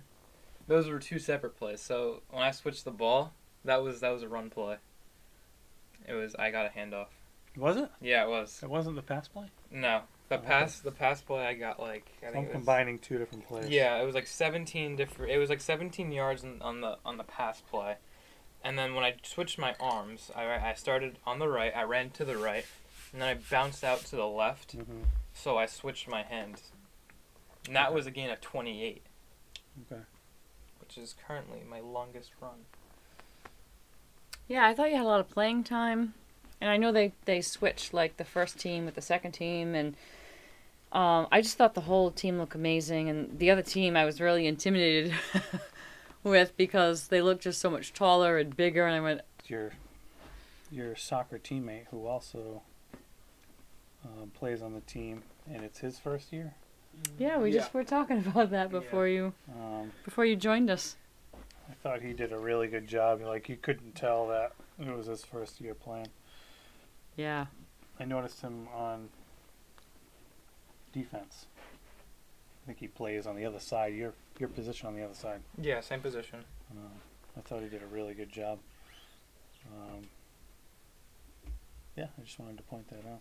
Those were two separate plays. So when I switched the ball, that was that was a run play. It was I got a handoff. was it Yeah, it was. it wasn't the pass play No, the Oh, okay. pass the pass play I got like I i'm think was, combining two different plays Yeah, it was like 17 different. It was like 17 yards in, on the on the pass play, and then when I switched my arms, I I started on the right. I ran to the right, and then I bounced out to the left. hmm So I switched my hands. And that Okay. was a gain of 28, okay which is currently my longest run. Yeah, I thought you had a lot of playing time, and I know they they switched like the first team with the second team, and um, I just thought the whole team looked amazing, and the other team I was really intimidated <laughs> with because they looked just so much taller and bigger, and I went, your your soccer teammate who also um, plays on the team, and it's his first year. yeah, we just were talking <laughs> about that Yeah. before you Um, before you joined us. I thought he did a really good job. Like you couldn't tell that it was his first year playing. Yeah, I noticed him on defense. I think he plays on the other side. Your your position on the other side. Yeah, same position. Um, I thought he did a really good job. Um, yeah, I just wanted to point that out.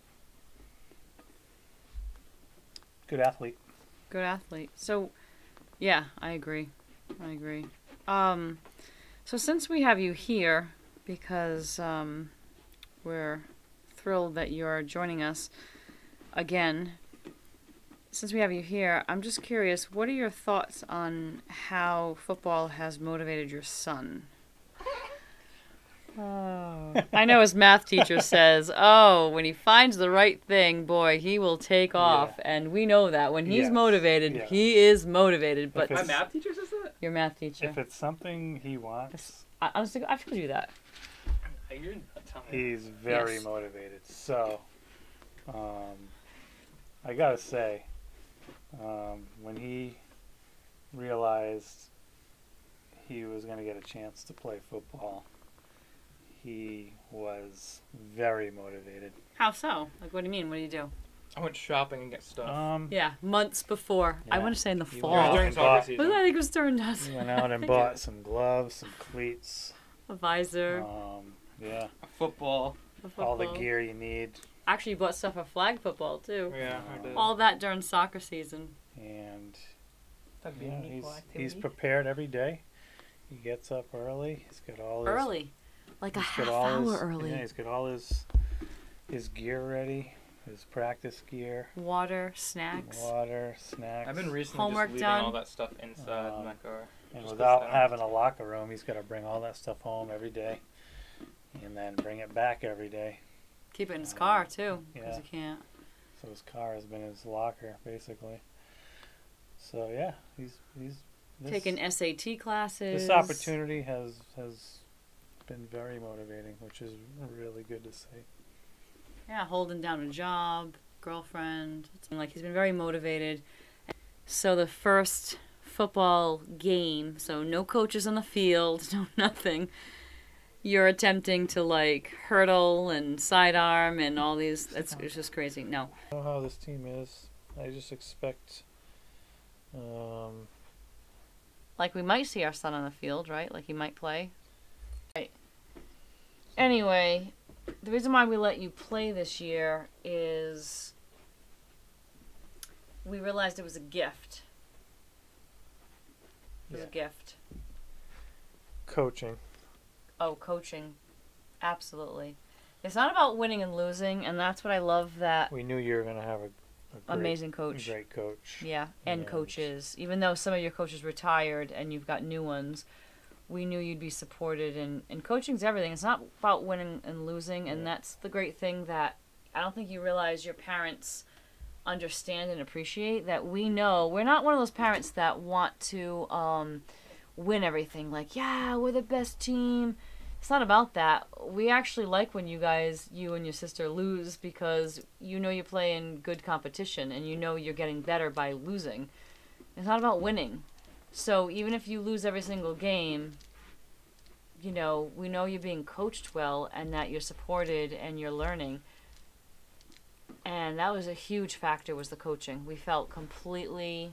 Good athlete. good athlete. So, yeah, I agree. I agree. Um, so since we have you here, because um, we're thrilled that you're joining us again. Since we have you here, I'm just curious. What are your thoughts on how football has motivated your son? <laughs> Oh. I know his math teacher says, "Oh, when he finds the right thing, boy, he will take off." And we know that when he's Yes, motivated, yes. he is motivated. But If it's- math teacher says that. Your math teacher, If it's something he wants, I, honestly, I told you that. You're not telling he's very Yes. motivated. So, um, I gotta say, um, when he realized he was gonna get a chance to play football, he was very motivated. How so? Like, what do you mean? What do you do? I went shopping and get stuff. Um, Yeah, months before. I want to say in the He fall. went out during and soccer bought- season. I think it was during us. he went out and <laughs> bought some gloves, some cleats. A visor. Um, yeah, A Football. a football. all the gear you need, Actually, you bought stuff for flag football too. Yeah, I did. All that during soccer season. and That'd be yeah, an he's he's prepared every day. He gets up early. He's got all his Early, like a half hour his, early. Yeah, he's got all his his gear ready, his practice gear, Water, snacks. water, snacks. I've been recently Homework just leaving done. all that stuff inside Um, my car. and without having a locker room, he's got to bring all that stuff home every day, and then bring it back every day. Keep it in his car too, because Yeah. you can't. So his car has been his locker basically. So yeah, he's he's this, Taking SAT classes. this opportunity has has been very motivating, which is really good to see. Yeah, holding down a job, girlfriend. It's like he's been very motivated. So the first football game, so no coaches on the field, <laughs> no nothing. You're attempting to like hurdle and sidearm and all these. It's, it's just crazy. No, I know how this team is. I just expect. Um, like we might see our son on the field, right? Like he might play. Right. Anyway, the reason why we let you play this year is we realized it was a gift. It was Yeah. a gift. coaching. Oh, coaching. Absolutely. It's not about winning and losing, and that's what I love that We knew you were gonna have a, a great, amazing coach. great coach. Yeah, and And- coaches. Even though some of your coaches retired and you've got new ones, we knew you'd be supported. And, and coaching's everything. It's not about winning and losing. And that's the great thing that I don't think you realize your parents understand and appreciate that we know we're not one of those parents that want to um, win everything. Like, yeah, we're the best team. It's not about that. We actually like when you guys, you and your sister, lose because you know you play in good competition and you know you're getting better by losing. It's not about winning. So even if you lose every single game, you know, we know you're being coached well and that you're supported and you're learning. And that was a huge factor was the coaching. We felt completely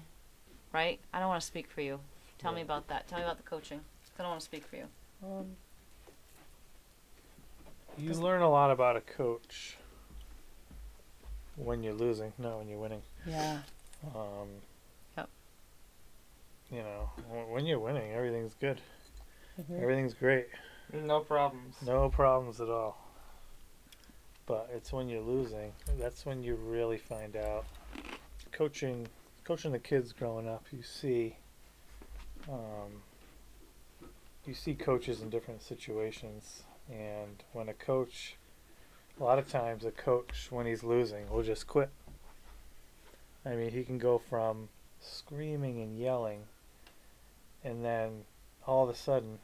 right? I don't want to speak for you. Tell me about that. Tell me about the coaching. I don't want to speak for you. Um, you learn a lot about a coach when you're losing, not when you're winning. Yeah. Um, Yep. You know, when you're winning, everything's good. Mhm. Everything's great. No problems. No problems at all. But it's when you're losing that's when you really find out. Coaching, coaching the kids growing up, you see, um, you see coaches in different situations, and when a coach, a lot of times a coach when he's losing will just quit. I mean, he can go from screaming and yelling, and then all of a sudden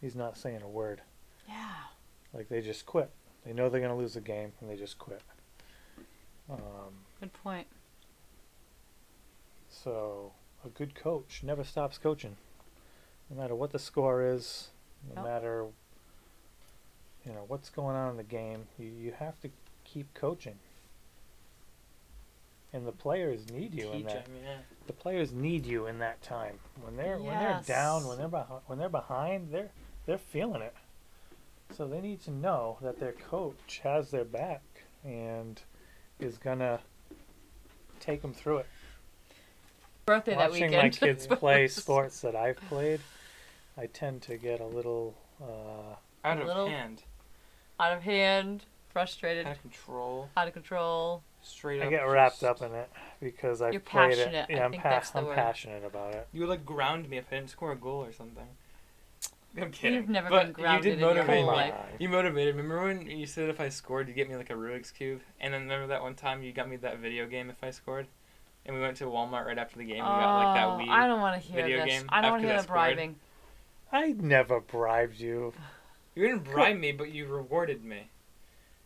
he's not saying a word. Yeah. Like they just quit. They know they're gonna lose the game and they just quit. Um, Good point. so a good coach never stops coaching, no matter what the score is, no Yep. matter you know what's going on in the game. You you have to keep coaching, and the players need you in Teach that. 'em, yeah. The players need you in that time when they're when they're down, when they're behind, when they're behind, they're they're feeling it. So they need to know that their coach has their back and is gonna take them through it. Birthday that Watching weekend. my kids play <laughs> sports that I've played, I tend to get a little. Uh, Out of little- hand. Out of hand, frustrated, Out of control. out of control. Straight I up. get wrapped just- up in it because I've You're played passionate. it. Yeah, I'm, think pa- that's the I'm word. passionate about it. You would like ground me if I didn't score a goal or something. <laughs> I'm kidding. You've never but been grounded you in did your motivate whole me. life. You motivated. Me. Remember when you said if I scored, you'd get me like a Rubik's cube? And then remember that one time you got me that video game if I scored? And we went to Walmart right after the game. and We got like that Oh, Wii. I don't want to hear video this. game I don't want to hear the bribing. I never bribed you. You didn't bribe me, but you rewarded me.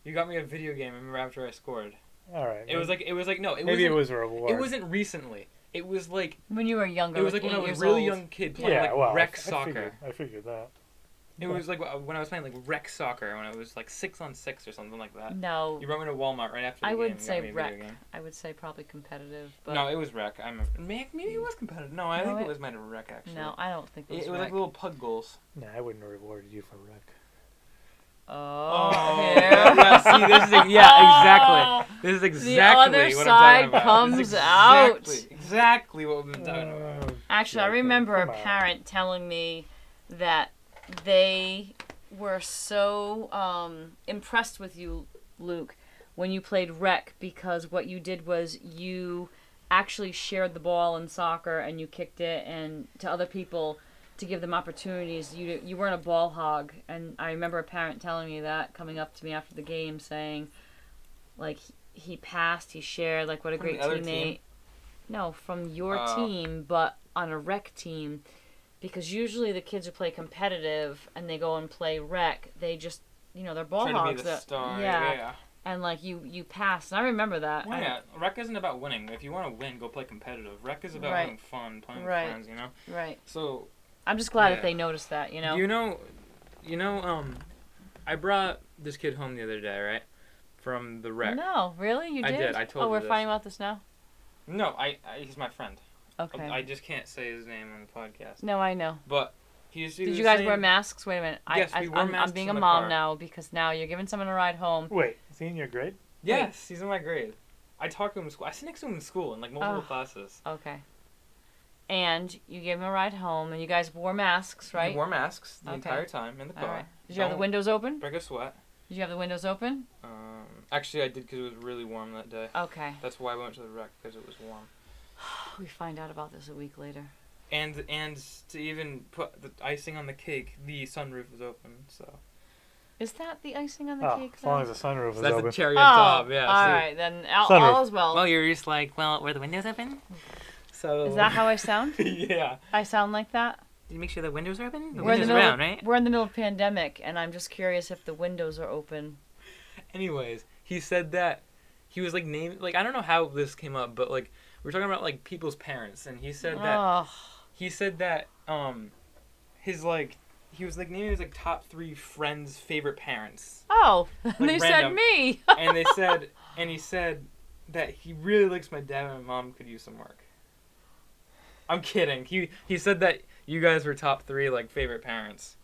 You got me a video game. Remember after I scored? All right. It was like it was like no, it maybe it wasn't- a reward. It wasn't recently. It was like When you were younger, it was like when I was a really old. young kid playing Yeah, like well, rec I soccer. Figured, I figured that. It was like uh, when I was playing like rec soccer when I was like six on six or something like that. No, You brought me to Walmart right after the I game. would and say me a video rec. I would say probably competitive, but No, it was rec. I'm maybe, maybe it was competitive. No, I No, think it it- was mine rec actually. no, I don't think it it, was, it was rec. like little pug goals. Nah, I wouldn't have rewarded you for rec. Oh, yeah, <laughs> see, this is yeah, exactly. This is exactly other what side I'm talking about. comes This is out. exactly, Exactly what we've been talking about. Uh, Actually, I remember a parent telling me that they were so um, impressed with you, Luke, when you played rec because what you did was you actually shared the ball in soccer and you kicked it and to other people to give them opportunities. You you weren't a ball hog, and I remember a parent telling me that coming up to me after the game saying, like he, passed, he shared, like what a From great teammate. team? No, from your Oh. team, but on a rec team, because usually the kids who play competitive and they go and play rec, they just you know they're ball to hogs. be the that- star. yeah, yeah. and like you you pass, and I remember that. I- not? Rec isn't about winning. If you want to win, go play competitive. Rec is about Right. having fun, playing Right. with friends. You know. Right. So I'm just glad Yeah. that they noticed that. You know. You know, you know, um, I brought this kid home the other day, right? From the rec. No, really, you did. I did. did, I told Oh, you we're this. finding out this now. No, I, I he's my friend. Okay. I just can't say his name on the podcast. no, I know. But he's. he Did you guys saying- wear masks? Wait a minute. Yes, I, we I, wore I'm, I'm being in a the mom car. now because now you're giving someone a ride home. Wait, is he in your grade? Yes, he's in my grade. I talk to him in school. I sit next to him in school in like multiple Oh. classes. Okay. And you gave him a ride home, and you guys wore masks, right? We wore masks the Okay. entire time in the car. right. Did you have the windows open? Break a sweat. Did you have the windows open? Um, actually, I did because it was really warm that day. Okay. That's why I went to the rec because it was warm. <sighs> We find out about this a week later. And and to even put the icing on the cake, the sunroof was open. So Is that the icing on the Oh, cake? as long though? as the sunroof So is that's open. That's the cherry oh, on top. Yeah. All see? right, then all, Sunroof. all is well. Well, you're just like, well, were the windows open? So. Is that how I sound? <laughs> yeah. I sound like that. Did you make sure the windows are open? The We're in the windows middle. around, right? We're in the middle of pandemic, and I'm just curious if the windows are open. Anyways, he said that he was like named like I don't know how this came up, but like we are talking about like people's parents, and he said that Oh, he said that um his like he was like naming his like top three friends' favorite parents, oh, <laughs> they said me. and they said and he said that he really likes my dad and my mom could use some work. I'm kidding. He he said that you guys were top three like favorite parents.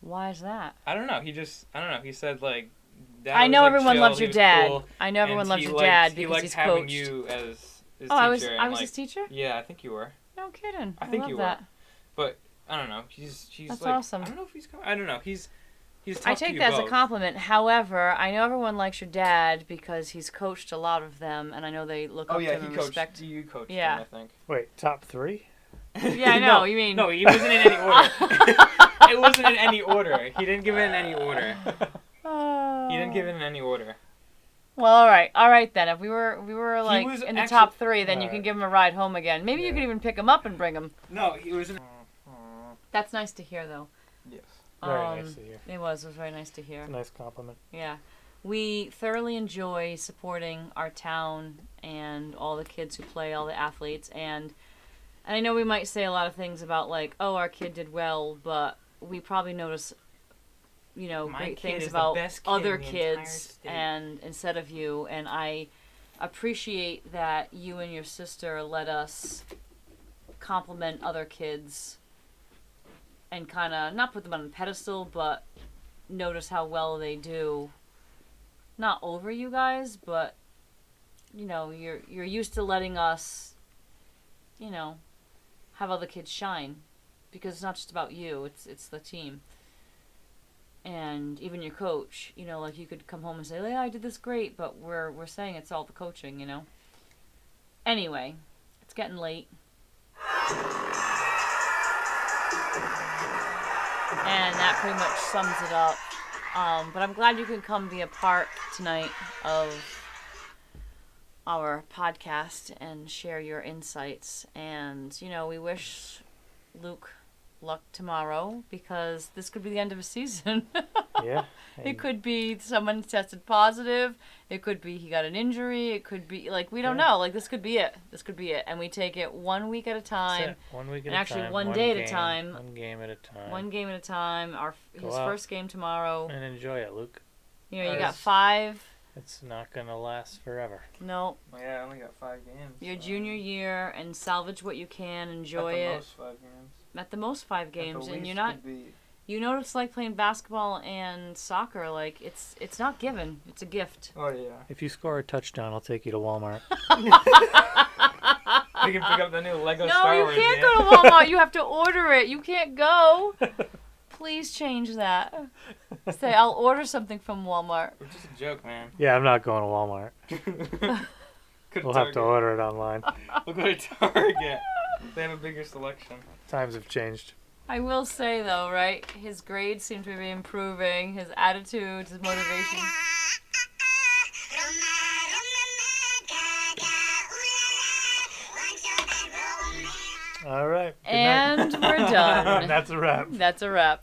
Why is that? I don't know. He just I don't know. He said like. Dad I was, know like, everyone chill, loves your dad. cool, I know everyone loves your liked- dad because liked he's having coached. you as his oh, I was teacher, I was like, his teacher. Yeah, I think you were. No kidding. I think love you were. But I don't know. He's he's That's like awesome. I don't know if he's coming. I don't know. He's. I talked to take you that as a compliment. However, I know everyone likes your dad because he's coached a lot of them, and I know they look Oh up yeah, to him he and coached. respect. You coached Yeah. him, I think. Wait, top three? <laughs> Yeah, I know. <laughs> no, you mean no, he wasn't in any order. <laughs> it wasn't in any order. He didn't give it in any order. He didn't give it in any order. Well, all right, all right then. If we were we were like was in the actu- top three, then you Alright. can give him a ride home again. Maybe you could even pick him up and bring him. No, he was in. That's nice to hear, though. Yes. Very Um, nice to hear. It was. It was very nice to hear. It's a nice compliment. Yeah. We thoroughly enjoy supporting our town and all the kids who play, all the athletes, and and I know we might say a lot of things about like, oh, our kid did well, but we probably notice, you know, My great things about kid other in the entire kids and instead of you, and I appreciate that you and your sister let us compliment other kids and kind of not put them on a pedestal, but notice how well they do. Not over you guys, but you know, you're you're used to letting us, you know, have other kids shine, because it's not just about you; it's it's the team. And even your coach, you know, like you could come home and say, "Yeah, I did this great," but we're we're saying it's all the coaching, you know. Anyway, it's getting late. And that pretty much sums it up. Um, but I'm glad you can come be a part tonight of our podcast and share your insights. And, you know, we wish Luke luck tomorrow because this could be the end of a season. <laughs> <laughs> Yeah. It could be someone tested positive. It could be he got an injury. It could be like we don't Yeah. know. Like this could be it. This could be it. And we take it one week at a time, it. One week at and a actually time. one day at a game, time. One game at a time. one game at a time. Our Go his out. first game tomorrow. And enjoy it, Luke. You know, you got five. It's not gonna last forever. No, Yeah, I only got five games. your so- junior year, and salvage what you can. Enjoy At the it. most five games. At the most five At the games, and you're not. could be- You know what it's like playing basketball and soccer. Like it's it's not given. It's a gift. Oh yeah. If you score a touchdown, I'll take you to Walmart. <laughs> We can pick up the new Lego No, Star you Wars can't game. go to Walmart. You have to <laughs> order it. You can't go. Please change that. Say <laughs> I'll order something from Walmart. It's just a joke, man. yeah, I'm not going to Walmart. Could We'll have to order it online. We'll go to Target. They have a bigger selection. Times have changed. I will say though, right? His grades seem to be improving. His attitude, his motivation. All right. And we're <laughs> done. That's a wrap. That's a wrap.